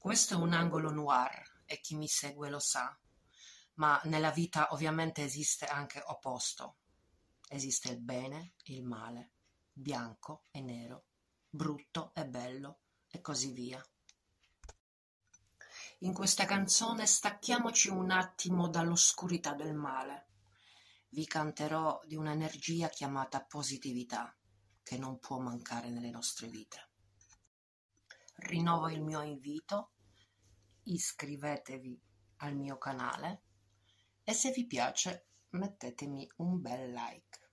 Questo è un angolo noir e chi mi segue lo sa, ma nella vita ovviamente esiste anche opposto. Esiste il bene, il male, bianco e nero, brutto e bello e così via. In questa canzone stacchiamoci un attimo dall'oscurità del male. Vi canterò di un'energia chiamata positività che non può mancare nelle nostre vite. Rinnovo il mio invito, iscrivetevi al mio canale e se vi piace mettetemi un bel like.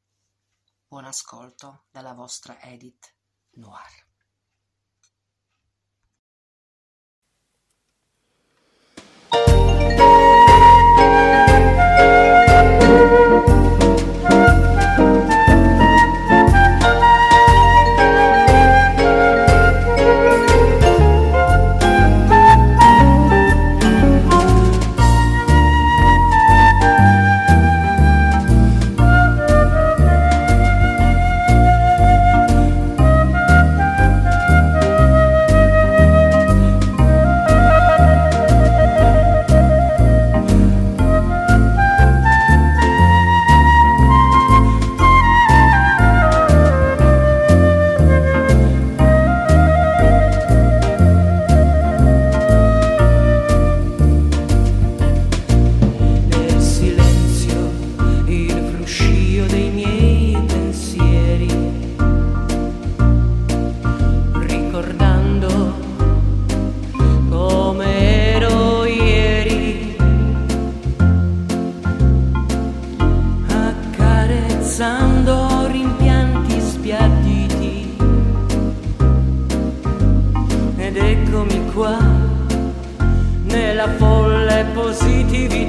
Buon ascolto dalla vostra Edith Noir.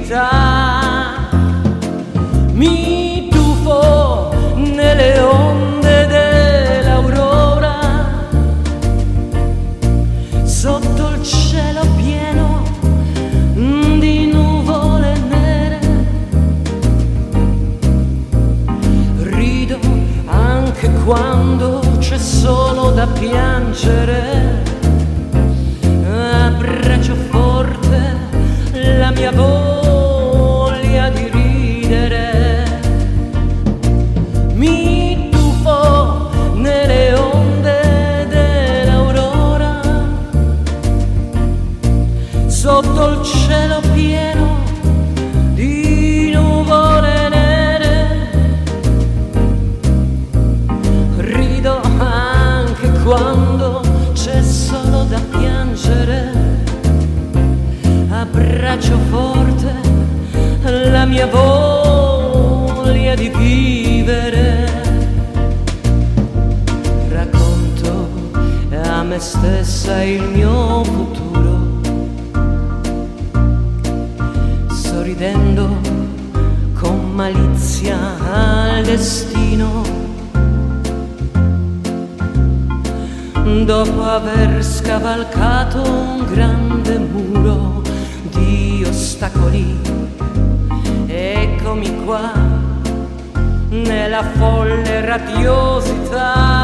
Positività. Destino. dopo aver scavalcato un grande muro di ostacoli. Eccomi qua nella folle radiosità.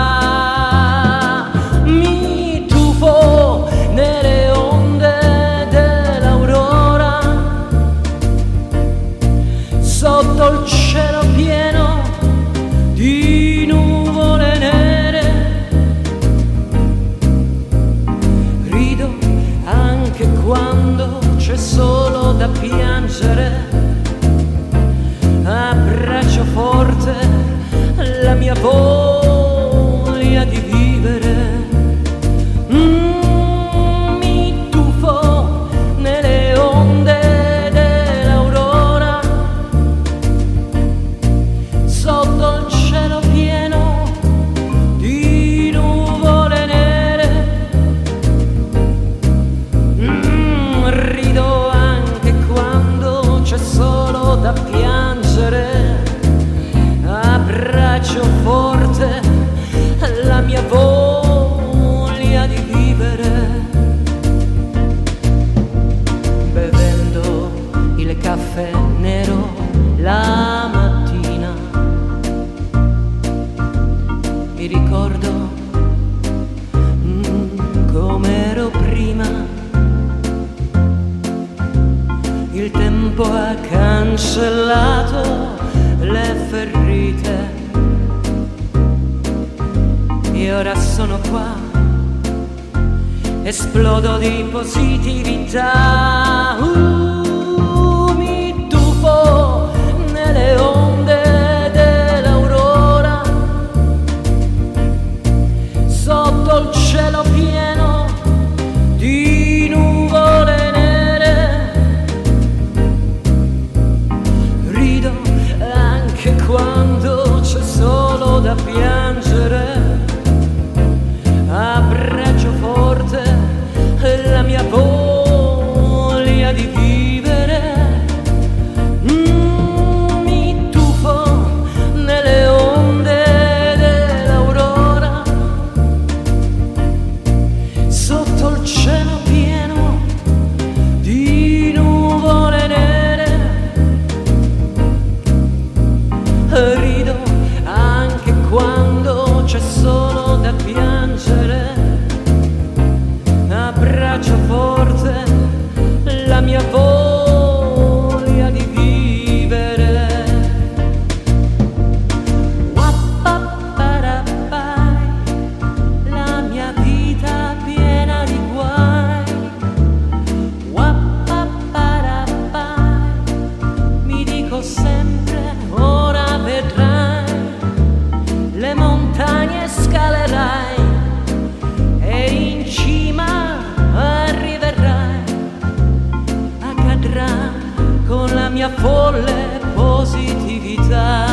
cancellato le ferite. E ora sono qua, esplodo di positività. Uh. mia folle positività.